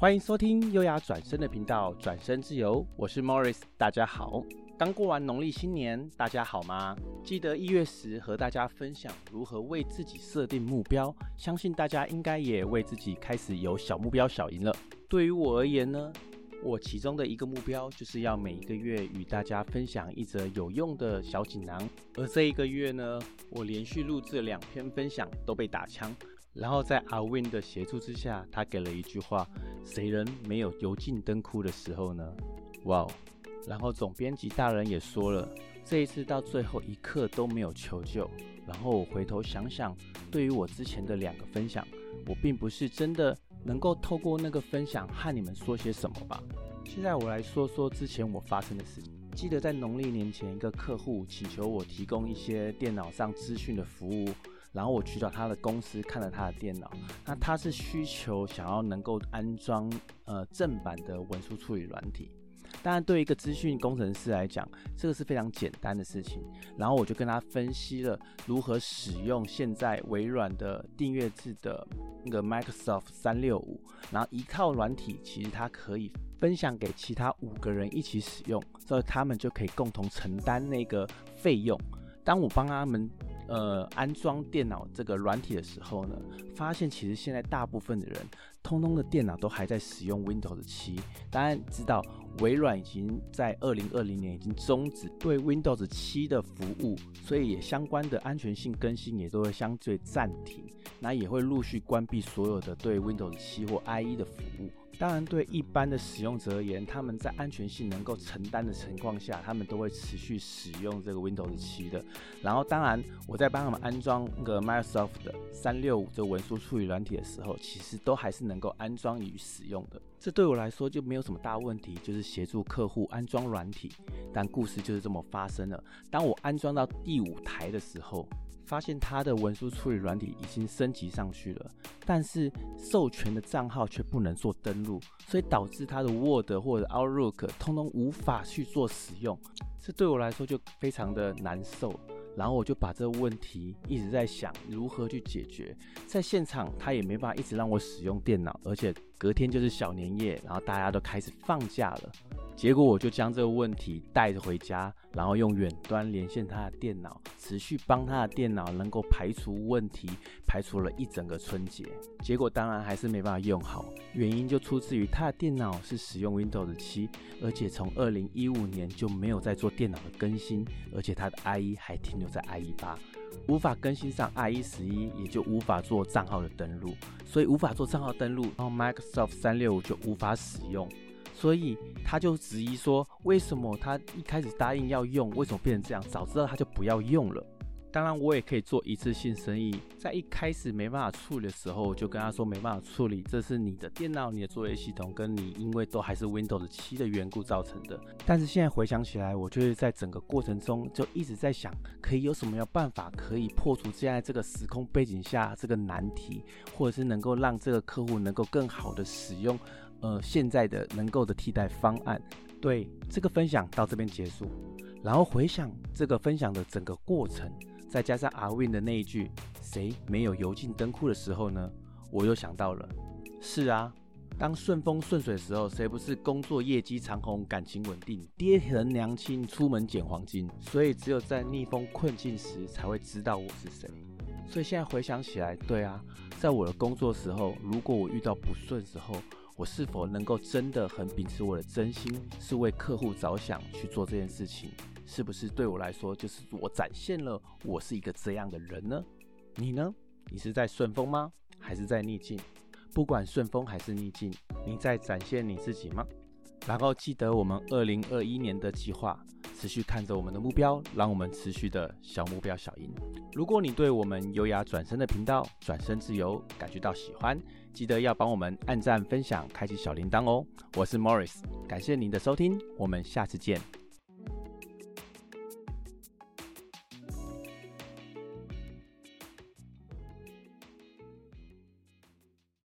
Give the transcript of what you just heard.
欢迎收听优雅转身的频道，转身自由，我是 Morris，大家好。刚过完农历新年，大家好吗？记得一月时和大家分享如何为自己设定目标，相信大家应该也为自己开始有小目标、小赢了。对于我而言呢，我其中的一个目标就是要每一个月与大家分享一则有用的小锦囊，而这一个月呢，我连续录制两篇分享都被打枪。然后在阿 Win 的协助之下，他给了一句话：“谁人没有油尽灯枯的时候呢？”哇哦！然后总编辑大人也说了，这一次到最后一刻都没有求救。然后我回头想想，对于我之前的两个分享，我并不是真的能够透过那个分享和你们说些什么吧。现在我来说说之前我发生的事。记得在农历年前，一个客户请求我提供一些电脑上资讯的服务。然后我去到他的公司，看了他的电脑，那他是需求想要能够安装呃正版的文书处理软体。当然，对一个资讯工程师来讲，这个是非常简单的事情。然后我就跟他分析了如何使用现在微软的订阅制的那个 Microsoft 三六五，然后一套软体其实它可以分享给其他五个人一起使用，所以他们就可以共同承担那个费用。当我帮他们。呃，安装电脑这个软体的时候呢，发现其实现在大部分的人，通通的电脑都还在使用 Windows 7。当然知道微软已经在二零二零年已经终止对 Windows 7的服务，所以也相关的安全性更新也都会相对暂停，那也会陆续关闭所有的对 Windows 7或 IE 的服务。当然，对一般的使用者而言，他们在安全性能够承担的情况下，他们都会持续使用这个 Windows 7的。然后，当然我在帮他们安装那个 Microsoft 的三六五这个文书处理软体的时候，其实都还是能够安装与使用的。这对我来说就没有什么大问题，就是协助客户安装软体。但故事就是这么发生了。当我安装到第五台的时候，发现他的文书处理软体已经升级上去了，但是授权的账号却不能做登录，所以导致他的 Word 或者 Outlook 通通无法去做使用。这对我来说就非常的难受。然后我就把这个问题一直在想如何去解决。在现场他也没办法一直让我使用电脑，而且隔天就是小年夜，然后大家都开始放假了。结果我就将这个问题带着回家，然后用远端连线他的电脑，持续帮他的电脑能够排除问题，排除了一整个春节。结果当然还是没办法用好，原因就出自于他的电脑是使用 Windows 7，而且从二零一五年就没有再做电脑的更新，而且他的 IE 还停留在 IE 八，无法更新上 IE 十一，也就无法做账号的登录，所以无法做账号登录，然后 Microsoft 三六五就无法使用。所以他就质疑说，为什么他一开始答应要用，为什么变成这样？早知道他就不要用了。当然，我也可以做一次性生意，在一开始没办法处理的时候，我就跟他说没办法处理，这是你的电脑、你的作业系统跟你，因为都还是 Windows 7的缘故造成的。但是现在回想起来，我就是在整个过程中就一直在想，可以有什么样办法可以破除现在这个时空背景下这个难题，或者是能够让这个客户能够更好的使用。呃，现在的能够的替代方案，对，这个分享到这边结束，然后回想这个分享的整个过程，再加上阿 Win 的那一句“谁没有油尽灯枯的时候呢？”我又想到了，是啊，当顺风顺水的时候，谁不是工作业绩长虹、感情稳定、爹疼娘亲、出门捡黄金？所以只有在逆风困境时，才会知道我是谁。所以现在回想起来，对啊，在我的工作时候，如果我遇到不顺时候，我是否能够真的很秉持我的真心，是为客户着想去做这件事情？是不是对我来说，就是我展现了我是一个这样的人呢？你呢？你是在顺风吗？还是在逆境？不管顺风还是逆境，你在展现你自己吗？然后记得我们二零二一年的计划。持续看着我们的目标，让我们持续的小目标小赢。如果你对我们优雅转身的频道转身自由感觉到喜欢，记得要帮我们按赞、分享、开启小铃铛哦。我是 Morris，感谢您的收听，我们下次见。